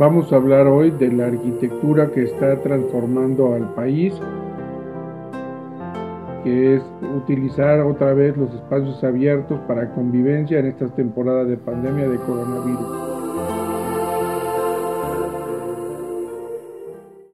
Vamos a hablar hoy de la arquitectura que está transformando al país, que es utilizar otra vez los espacios abiertos para convivencia en esta temporada de pandemia de coronavirus.